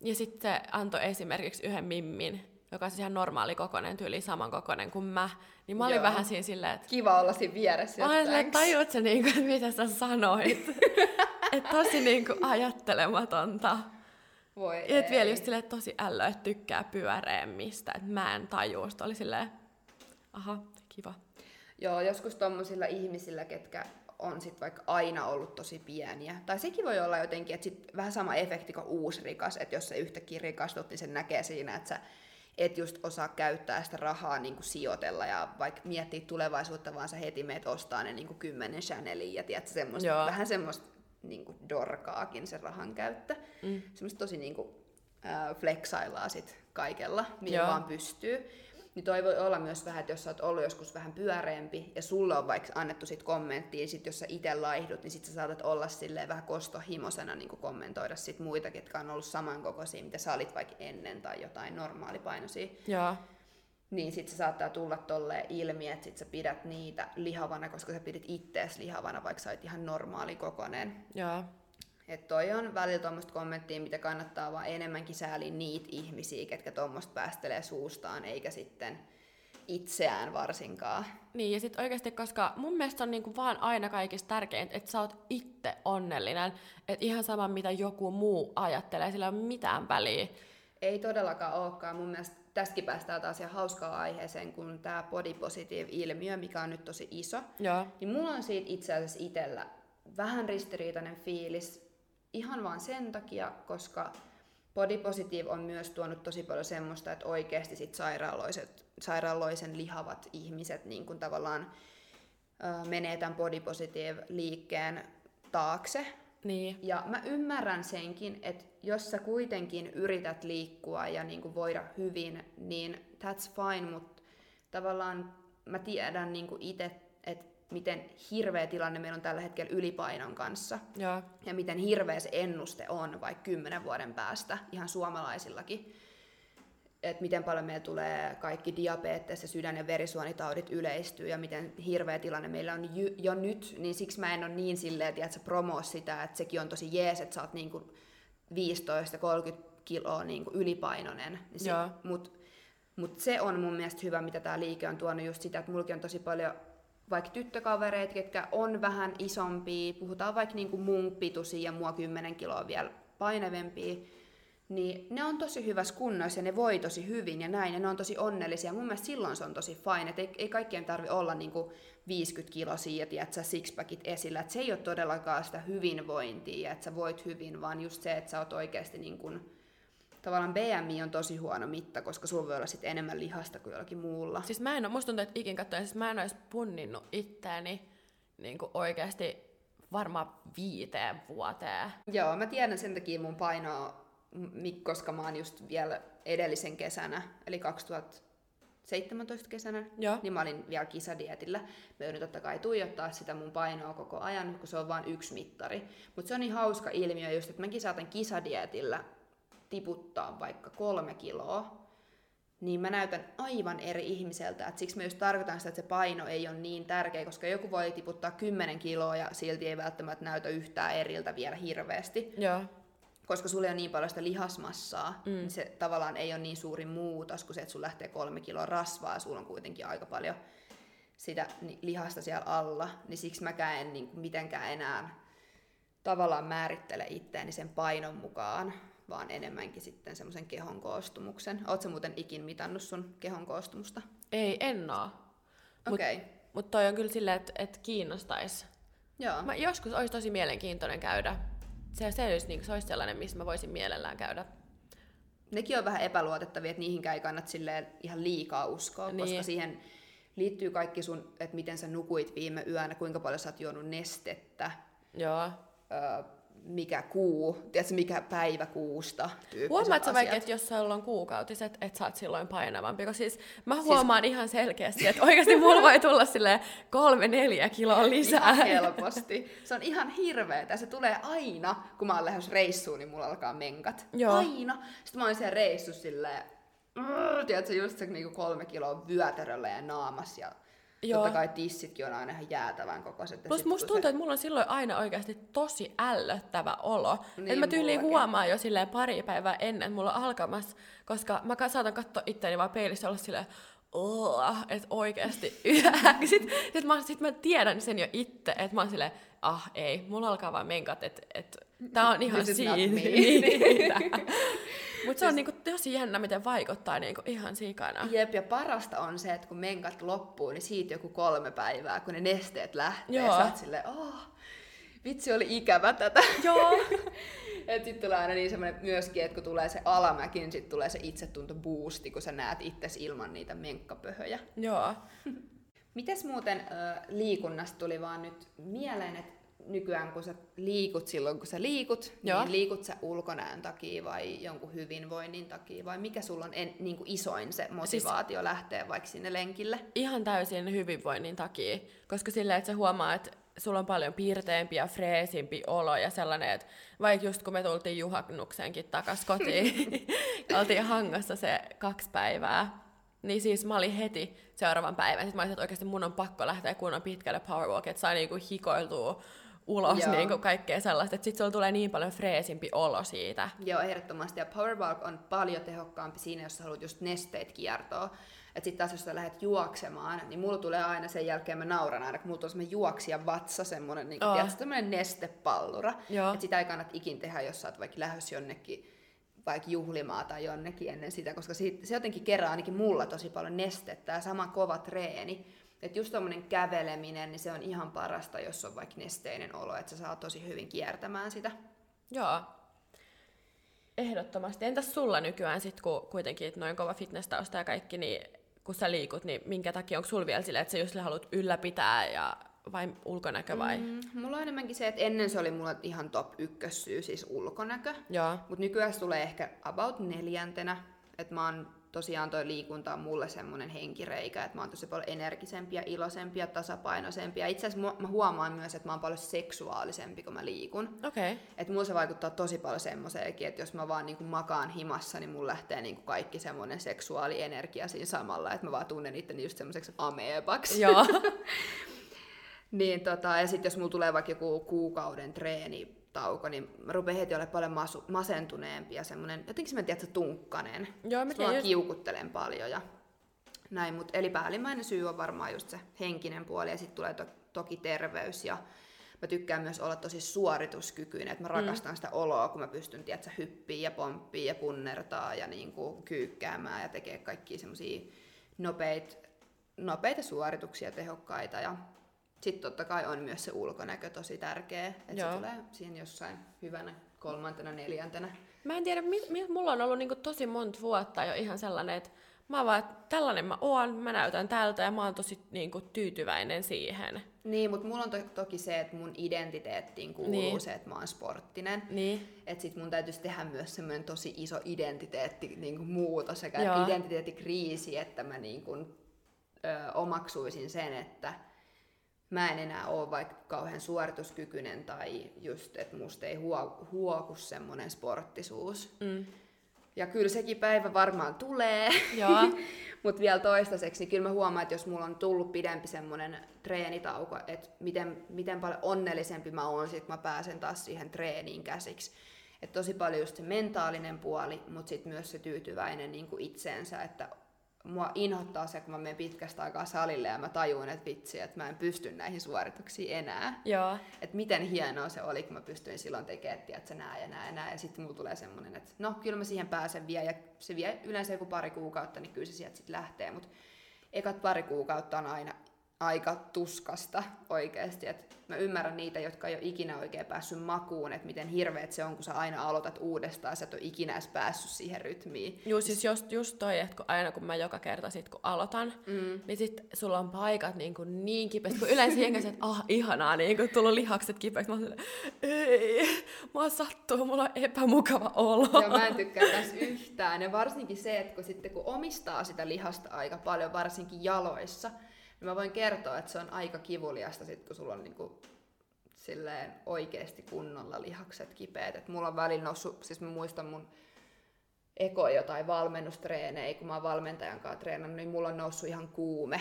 Ja sitten se antoi esimerkiksi yhden mimmin, joka on siis ihan normaali kokoinen, tyyli saman kokoinen kuin mä. Niin mä olin Joo. vähän siinä silleen, että... Kiva olla siinä vieressä. Mä olin silleen, tajuut sä niinku, että mitä sä sanoit. [laughs] että tosi niinku ajattelematonta. Voi ja et vielä just silleen, että tosi ällö, että tykkää pyöreämmistä, että mä en tajua. Sitten oli silleen, aha, kiva. Joo, joskus tommosilla ihmisillä, ketkä on sit vaikka aina ollut tosi pieniä. Tai sekin voi olla jotenkin, että sit vähän sama efekti kuin uusi rikas, että jos se yhtäkkiä rikastut, niin sen näkee siinä, että sä et just osaa käyttää sitä rahaa niin kuin sijoitella ja vaikka miettii tulevaisuutta, vaan sä heti meet ostaa ne niin kuin kymmenen Chanelin ja tiedät, semmoista, vähän semmoista niin kuin dorkaakin se rahan käyttö. Mm. Semmoista tosi niin kuin, äh, flexaillaan sit kaikella, millä vaan pystyy. Niin toi voi olla myös vähän, että jos sä oot ollut joskus vähän pyöreämpi ja sulle on vaikka annettu sit kommenttia, niin sit jos sä itse laihdut, niin sit sä saatat olla silleen vähän kostohimosena niin kommentoida sit muita, ketkä on ollut samankokoisia, mitä sä olit vaikka ennen tai jotain normaalipainoisia. Joo. Niin sit se saattaa tulla tolleen ilmi, että sit sä pidät niitä lihavana, koska sä pidit ittees lihavana, vaikka sä oot ihan normaali kokonen. Joo. Että toi on välillä tuommoista kommenttia, mitä kannattaa vaan enemmänkin sääliä niitä ihmisiä, ketkä tuommoista päästelee suustaan, eikä sitten itseään varsinkaan. Niin, ja sitten oikeasti, koska mun mielestä on niinku vaan aina kaikista tärkeintä, että sä oot itse onnellinen. Että ihan sama, mitä joku muu ajattelee, sillä ei ole mitään väliä. Ei todellakaan olekaan. Mun mielestä tästäkin päästään taas ihan hauskaan aiheeseen, kun tämä body positive-ilmiö, mikä on nyt tosi iso. Joo. Niin mulla on siitä itse asiassa itsellä vähän ristiriitainen fiilis, ihan vaan sen takia, koska body positive on myös tuonut tosi paljon semmoista, että oikeasti sit sairaaloiset, sairaaloisen lihavat ihmiset niin kuin tavallaan ö, menee tämän body positive liikkeen taakse. Niin. Ja mä ymmärrän senkin, että jos sä kuitenkin yrität liikkua ja niin kuin voida hyvin, niin that's fine, mutta tavallaan mä tiedän niin kuin itse, miten hirveä tilanne meillä on tällä hetkellä ylipainon kanssa. Joo. Ja miten hirveä se ennuste on vaikka kymmenen vuoden päästä, ihan suomalaisillakin. Että miten paljon meillä tulee kaikki diabetes ja sydän- ja verisuonitaudit yleistyy ja miten hirveä tilanne meillä on jo nyt, niin siksi mä en ole niin silleen, että sä promoo sitä, että sekin on tosi jees, että sä oot niinku 15-30 kiloa niinku ylipainoinen. Niin sit, mut, mut se on mun mielestä hyvä, mitä tämä liike on tuonut just sitä, että mullakin on tosi paljon vaikka tyttökavereita, ketkä on vähän isompia, puhutaan vaikka niinku mun pituisia ja mua 10 kiloa vielä painevempia, niin ne on tosi hyvässä kunnossa ja ne voi tosi hyvin ja näin, ja ne on tosi onnellisia. Mun mielestä silloin se on tosi fine, että ei, ei kaikkien tarvi olla niinku 50 kilosia ja sä sixpackit esillä. Et se ei ole todellakaan sitä hyvinvointia, että sä voit hyvin, vaan just se, että sä oot oikeasti niin kun, tavallaan BMI on tosi huono mitta, koska sulla voi olla sit enemmän lihasta kuin jollakin muulla. Siis mä en ole, musta tuntuu, että ikin katsoen, siis mä en olisi punninnut itteeni niin kuin oikeasti varmaan viiteen vuoteen. Joo, mä tiedän sen takia mun painoa, koska mä oon just vielä edellisen kesänä, eli 2017 kesänä, Joo. niin mä olin vielä kisadietillä. Mä joudun totta kai tuijottaa sitä mun painoa koko ajan, kun se on vain yksi mittari. Mutta se on niin hauska ilmiö just, että mäkin saatan kisadietillä tiputtaa vaikka kolme kiloa, niin mä näytän aivan eri ihmiseltä. Et siksi mä just tarkoitan sitä, että se paino ei ole niin tärkeä, koska joku voi tiputtaa 10 kiloa ja silti ei välttämättä näytä yhtään eriltä vielä hirveästi. Joo. Koska sulla on niin paljon sitä lihasmassaa, mm. niin se tavallaan ei ole niin suuri muutos kuin se, että sulla lähtee kolme kiloa rasvaa ja sulla on kuitenkin aika paljon sitä lihasta siellä alla. Niin siksi mä en niin mitenkään enää tavallaan määrittele itseäni sen painon mukaan, vaan enemmänkin sitten semmoisen kehon koostumuksen. Oletko muuten ikin mitannut sun kehon koostumusta? Ei, en oo. Okei. Okay. Mutta mut toi on kyllä silleen, että et kiinnostais. Joo. Mä joskus olisi tosi mielenkiintoinen käydä. Se, se, olisi, niin, se olisi sellainen, missä mä voisin mielellään käydä. Nekin on vähän epäluotettavia, että niihinkään ei kannata silleen ihan liikaa uskoa, niin. koska siihen liittyy kaikki sun, että miten sä nukuit viime yönä, kuinka paljon sä oot juonut nestettä. Joo. Öö, mikä kuu, tiedätkö, mikä päivä kuusta Huomaatko vaikka, että jos sulla on kuukautiset, että sä oot silloin painavampi? Koska siis mä siis- huomaan siis... ihan selkeästi, että oikeasti mulla voi tulla sille kolme, neljä kiloa lisää. Ihan helposti. Se on ihan hirveetä. Se tulee aina, kun mä oon lähes reissuun, niin mulla alkaa menkat. Joo. Aina. Sitten mä oon siellä reissussa silleen, tiedätkö, just se niinku kolme kiloa vyötäröllä ja naamas ja Joo. Totta kai tissitkin on aina ihan jäätävän kokoiset. Plus musta tuntuu, se... että mulla on silloin aina oikeasti tosi ällöttävä olo. Niin, että mä tyyliin huomaan jo silleen pari päivää ennen, että mulla on alkamassa, koska mä saatan katsoa itseäni vaan peilissä olla silleen, että oikeasti [laughs] Sitten sit mä, sit mä tiedän sen jo itse, että mä oon silleen, ah ei, mulla alkaa vaan menkat, että et, tää on [laughs] ihan siinä. [laughs] Mutta se on niinku tosi jännä, miten vaikuttaa niinku ihan sikana. Jep, ja parasta on se, että kun menkat loppuu, niin siitä joku kolme päivää, kun ne nesteet lähtee, Joo. sä oot silleen, oh, vitsi oli ikävä tätä. Joo. [laughs] et sit tulee aina niin semmoinen myöskin, että kun tulee se alamäki, niin sit tulee se itsetunto boosti, kun sä näet itses ilman niitä menkkapöhöjä. Joo. [laughs] Mites muuten äh, liikunnasta tuli vaan nyt mieleen, että nykyään kun sä liikut silloin kun sä liikut, Joo. niin liikut sä ulkonäön takia vai jonkun hyvinvoinnin takia vai mikä sulla on en, niin kuin isoin se motivaatio siis, lähteä vaikka sinne lenkille? Ihan täysin hyvinvoinnin takia, koska sillä että sä huomaa, että sulla on paljon piirteempi ja freesimpi olo ja sellainen, että vaikka just kun me tultiin juhannukseenkin takas kotiin, [laughs] oltiin hangassa se kaksi päivää, niin siis mä olin heti seuraavan päivän. Sitten mä olisin, että oikeasti mun on pakko lähteä kunnon pitkälle powerwalk, että sai niinku hikoiltua ulos niinku kaikkea sellaista, että sitten sulla tulee niin paljon freesimpi olo siitä. Joo, ehdottomasti. Ja powerwalk on paljon tehokkaampi siinä, jos sä haluat just nesteet kiertoa. Että sitten taas jos sä lähdet juoksemaan, niin mulla tulee aina sen jälkeen, mä nauran aina, kun mulla tulee semmoinen juoksija vatsa, semmoinen niin oh. semmoinen nestepallura. Että sitä ei kannata ikin tehdä, jos sä oot vaikka lähdössä jonnekin vaikka juhlimaa tai jonnekin ennen sitä, koska siitä, se jotenkin kerää ainakin mulla tosi paljon nestettä ja sama kova treeni. Että just tommonen käveleminen, niin se on ihan parasta, jos on vaikka nesteinen olo, että sä saa tosi hyvin kiertämään sitä. Joo. Ehdottomasti. Entäs sulla nykyään sit, kun kuitenkin noin kova fitness-tausta ja kaikki, niin kun sä liikut, niin minkä takia onko sulla vielä silleen, että sä just haluat ylläpitää ja vai ulkonäkö vai? Mm, mulla on enemmänkin se, että ennen se oli mulla ihan top ykkössyy, siis ulkonäkö. Joo. Mut nykyään se tulee ehkä about neljäntenä. Että mä oon tosiaan toi liikunta on mulle semmonen henkireikä, että mä oon tosi paljon energisempi ja iloisempi ja tasapainoisempi. Ja itse asiassa mä huomaan myös, että mä oon paljon seksuaalisempi, kun mä liikun. Okay. Että mulla se vaikuttaa tosi paljon semmoiseenkin, että jos mä vaan niinku makaan himassa, niin mulla lähtee niinku kaikki semmoinen seksuaalienergia siinä samalla, että mä vaan tunnen itteni just semmoiseksi ameepaksi. Joo. [laughs] Niin tota, ja sitten jos mulla tulee vaikka joku kuukauden treeni, tauko, niin mä rupean heti olemaan paljon masu, masentuneempi ja semmoinen, jotenkin semmoinen, tiedätkö, tunkkanen. Joo, mä tiedän. kiukuttelen paljon ja näin, mutta eli päällimmäinen syy on varmaan just se henkinen puoli ja sitten tulee to, toki terveys ja mä tykkään myös olla tosi suorituskykyinen, että mä mm. rakastan mm. sitä oloa, kun mä pystyn, tiedätkö, hyppiä ja pomppia ja punnertaa ja niin kuin kyykkäämään ja tekee kaikki semmoisia nopeita nopeita suorituksia, tehokkaita ja sitten totta kai on myös se ulkonäkö tosi tärkeä, että se tulee siinä jossain hyvänä kolmantena, neljäntenä. Mä en tiedä, mulla on ollut niinku tosi monta vuotta jo ihan sellainen, että mä vaan, että tällainen mä oon, mä näytän tältä ja mä oon tosi niinku tyytyväinen siihen. Niin, mutta mulla on to- toki se, että mun identiteettiin kuuluu niin. se, että mä oon sporttinen. Niin. Että sit mun täytyisi tehdä myös semmoinen tosi iso identiteetti niinku muutos sekä Joo. identiteettikriisi, että mä niinku, ö, omaksuisin sen, että mä en enää ole vaikka kauhean suorituskykyinen tai just, että musta ei huo, huoku semmoinen sporttisuus. Mm. Ja kyllä sekin päivä varmaan tulee, [laughs] mutta vielä toistaiseksi, niin kyllä mä huomaan, että jos mulla on tullut pidempi semmoinen treenitauko, että miten, miten paljon onnellisempi mä oon sit, kun mä pääsen taas siihen treeniin käsiksi. Että tosi paljon just se mentaalinen puoli, mutta sitten myös se tyytyväinen niin kuin itseensä, että mua inhottaa se, kun mä menen pitkästä aikaa salille ja mä tajun, että vitsi, että mä en pysty näihin suorituksiin enää. Joo. Että miten hienoa se oli, kun mä pystyin silloin tekemään, että nää ja nää ja nää. Ja sitten mulla tulee semmoinen, että no kyllä mä siihen pääsen vielä. Ja se vie yleensä joku pari kuukautta, niin kyllä se sieltä sitten lähtee. Mutta ekat pari kuukautta on aina aika tuskasta oikeasti. Et mä ymmärrän niitä, jotka ei ole ikinä oikein päässyt makuun, että miten hirveet se on, kun sä aina aloitat uudestaan, sä et ole ikinä edes päässyt siihen rytmiin. Joo, siis just, just toi, että kun aina kun mä joka kerta sit kun aloitan, mm. niin sit sulla on paikat niin, kuin niin kipeät, kun yleensä jengi että ah, ihanaa, niin kun tullut lihakset kipeäksi. Mä oon ei, mua sattuu, mulla on epämukava olo. Joo, mä en tykkää tässä yhtään. Ja varsinkin se, että kun, sitten, kun omistaa sitä lihasta aika paljon, varsinkin jaloissa, niin mä voin kertoa, että se on aika kivuliasta sit, kun sulla on niinku silleen oikeasti kunnolla lihakset kipeät. Et mulla on välillä noussut, siis mä muistan mun eko jotain valmennustreenejä, kun mä oon valmentajan kanssa treenannut, niin mulla on noussut ihan kuume.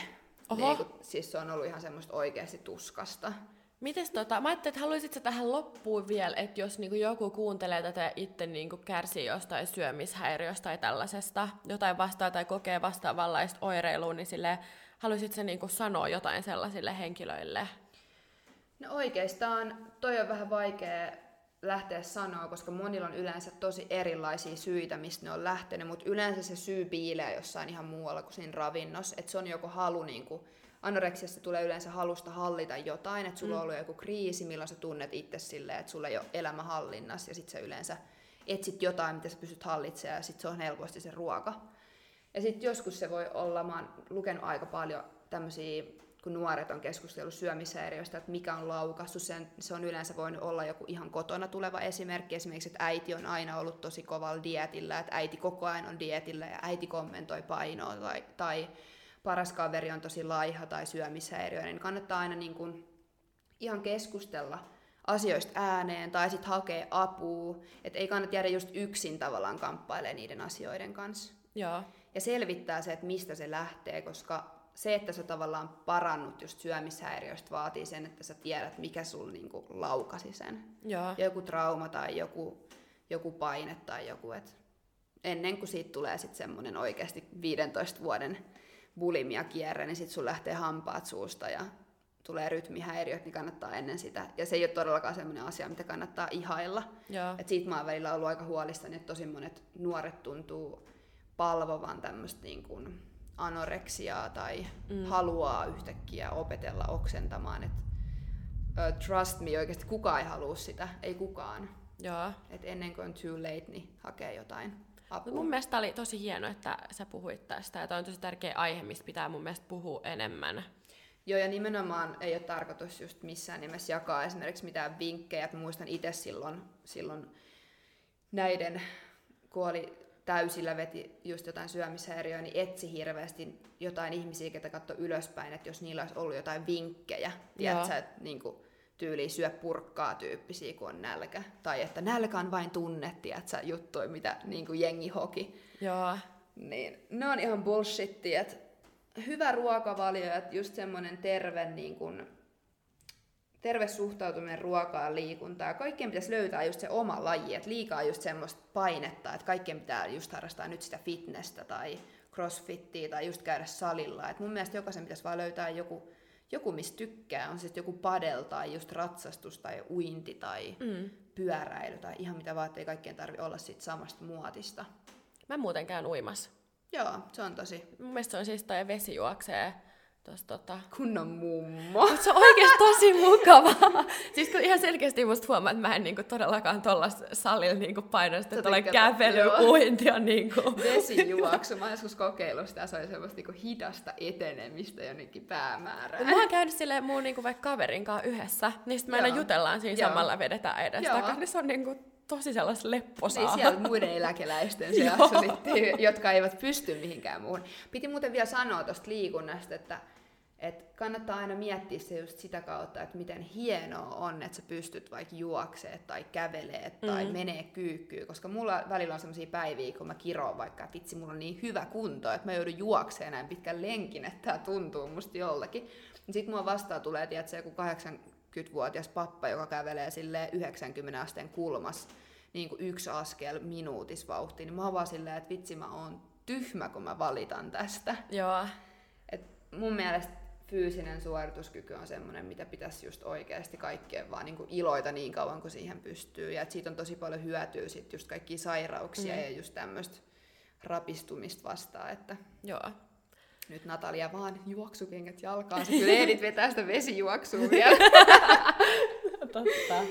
Oho. Niin, kun, siis se on ollut ihan semmoista oikeasti tuskasta. Mites tota, mä ajattelin, että haluaisitko tähän loppuun vielä, että jos niinku joku kuuntelee tätä ja itse niinku kärsii jostain syömishäiriöstä tai tällaisesta, jotain vastaa tai kokee vastaavanlaista oireilua, niin silleen, haluaisitko niinku sanoa jotain sellaisille henkilöille? No oikeastaan toi on vähän vaikea lähteä sanoa, koska monilla on yleensä tosi erilaisia syitä, mistä ne on lähtenyt, mutta yleensä se syy piilee jossain ihan muualla kuin siinä ravinnossa, että se on joku halu niin kuin, anoreksiassa tulee yleensä halusta hallita jotain, että sulla mm. on ollut joku kriisi, milloin sä tunnet itse silleen, että sulla ei ole elämä hallinnassa ja sitten sä yleensä etsit jotain, mitä sä pystyt hallitsemaan ja sitten se on helposti se ruoka. Ja sitten joskus se voi olla, mä oon lukenut aika paljon tämmöisiä kun nuoret on keskustellut syömishäiriöistä, että mikä on laukassut, sen, se on yleensä voinut olla joku ihan kotona tuleva esimerkki, esimerkiksi, että äiti on aina ollut tosi kovalla dietillä, että äiti koko ajan on dietillä ja äiti kommentoi painoa tai, tai paras kaveri on tosi laiha tai syömishäiriö, niin kannattaa aina niin kuin ihan keskustella asioista ääneen tai sitten hakea apua, että ei kannata jäädä just yksin tavallaan kamppailemaan niiden asioiden kanssa. Joo. Ja selvittää se, että mistä se lähtee, koska se, että sä tavallaan parannut just syömishäiriöistä, vaatii sen, että sä tiedät, mikä sul niinku laukasi sen. Joo. Joku trauma tai joku, joku paine tai joku, et ennen kuin siitä tulee sitten semmoinen oikeasti 15 vuoden bulimia kierre, niin sitten sun lähtee hampaat suusta ja tulee rytmihäiriöt, niin kannattaa ennen sitä. Ja se ei ole todellakaan sellainen asia, mitä kannattaa ihailla. Et siitä mä oon välillä ollut aika huolissani, että tosi monet nuoret tuntuu palvovan tämmöistä niin kuin anoreksiaa tai mm. haluaa yhtäkkiä opetella oksentamaan. Et, uh, trust me, oikeasti kukaan ei halua sitä, ei kukaan. Joo. Et ennen kuin on too late, niin hakee jotain apua. No mun mielestä oli tosi hieno, että sä puhuit tästä. Ja toi on tosi tärkeä aihe, mistä pitää mun mielestä puhua enemmän. Joo, ja nimenomaan ei ole tarkoitus just missään nimessä jakaa esimerkiksi mitään vinkkejä. Mä muistan itse silloin, silloin näiden, kun oli täysillä veti just jotain syömishäiriöä, niin etsi hirveästi jotain ihmisiä, ketä katsoi ylöspäin, että jos niillä olisi ollut jotain vinkkejä, tiedätkö, että niin kuin, tyyli syö purkkaa tyyppisiä, kun on nälkä. Tai että nälkä on vain tunne, tiedätkö, juttuja, mitä niin kuin jengi hoki. Joo. Niin, ne on ihan bullshittia, että hyvä ruokavalio ja just semmoinen terve, niin kuin, terve suhtautuminen ruokaan, liikuntaan. Kaikkien pitäisi löytää just se oma laji, että liikaa just semmoista painetta, että kaikkien pitää just harrastaa nyt sitä fitnessä tai crossfittiä tai just käydä salilla. Et mun mielestä jokaisen pitäisi vaan löytää joku, joku mistä tykkää, on sitten joku padel tai just ratsastus tai uinti tai mm. pyöräily tai ihan mitä vaan, ei kaikkien tarvi olla sit samasta muotista. Mä muuten käyn uimassa. Joo, se on tosi. Mun mielestä se on siis toi vesi juoksee Tos, tota... Kunnon mummo. Mut se on oikeasti tosi mukavaa. [laughs] siis kun ihan selkeästi musta huomaa, että mä en niinku todellakaan tuolla salilla niinku painoista, että tulee kävely, uinti on niinku... Vesijuoksu. Mä oon joskus kokeillut sitä, se oli semmoista niinku hidasta etenemistä jonnekin päämäärään. Mä oon käynyt silleen muun niinku vaikka kaverin kanssa yhdessä, niin sitten me aina jutellaan siinä Joo. samalla vedetään edestä takaisin. Niin se on niinku tosi sellaista lepposaa. Niin siellä muiden eläkeläisten seassa [laughs] sitten, jotka eivät pysty mihinkään muuhun. Piti muuten vielä sanoa tuosta liikunnasta, että et kannattaa aina miettiä se just sitä kautta, että miten hienoa on, että sä pystyt vaikka juoksee tai kävelee tai mm. menee kyykkyyn, koska mulla välillä on sellaisia päiviä, kun mä kiroon vaikka, että vitsi, mulla on niin hyvä kunto, että mä joudun juokseen näin pitkän lenkin, että tämä tuntuu musta jollakin. Sitten mua vastaan tulee, tiedätkö, joku 80-vuotias pappa, joka kävelee sille 90 asteen kulmas niin kuin yksi askel minuutisvauhtiin, niin mä oon vaan silleen, että vitsi mä oon tyhmä, kun mä valitan tästä. Joo. Et mun mielestä fyysinen suorituskyky on semmoinen, mitä pitäisi just oikeasti kaikkien vaan niin kuin iloita niin kauan kuin siihen pystyy. Ja että siitä on tosi paljon hyötyä sit just kaikki sairauksia mm. ja just tämmöistä rapistumista vastaan. Että Joo. Nyt Natalia vaan juoksukengät jalkaan. Se kyllä [laughs] Edith vetää sitä vesijuoksua [laughs] vielä. Totta.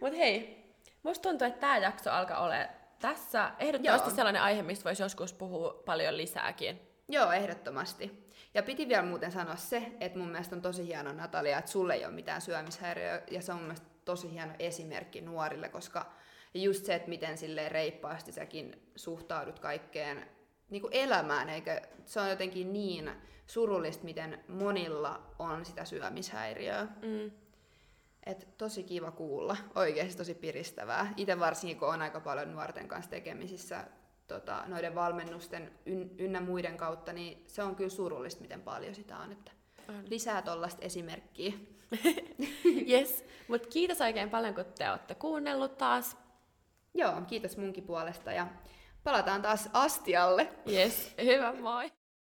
Mut hei, musta tuntuu, että tämä jakso alkaa olla tässä ehdottomasti Joo. sellainen aihe, mistä voisi joskus puhua paljon lisääkin. Joo, ehdottomasti. Ja piti vielä muuten sanoa se, että mun mielestä on tosi hieno Natalia, että sulle ei ole mitään syömishäiriöä, ja se on mun mielestä tosi hieno esimerkki nuorille, koska just se, että miten sille reippaasti säkin suhtaudut kaikkeen niin kuin elämään, eikä se on jotenkin niin surullista, miten monilla on sitä syömishäiriöä. Mm. Et tosi kiva kuulla, oikeasti tosi piristävää. Itse varsinkin, kun on aika paljon nuorten kanssa tekemisissä tota, noiden valmennusten ynnä muiden kautta, niin se on kyllä surullista, miten paljon sitä on. Että on. Lisää tuollaista esimerkkiä. [laughs] yes, mutta kiitos oikein paljon, kun te olette kuunnellut taas. Joo, kiitos munkin puolesta ja palataan taas astialle. Yes, hyvä, moi!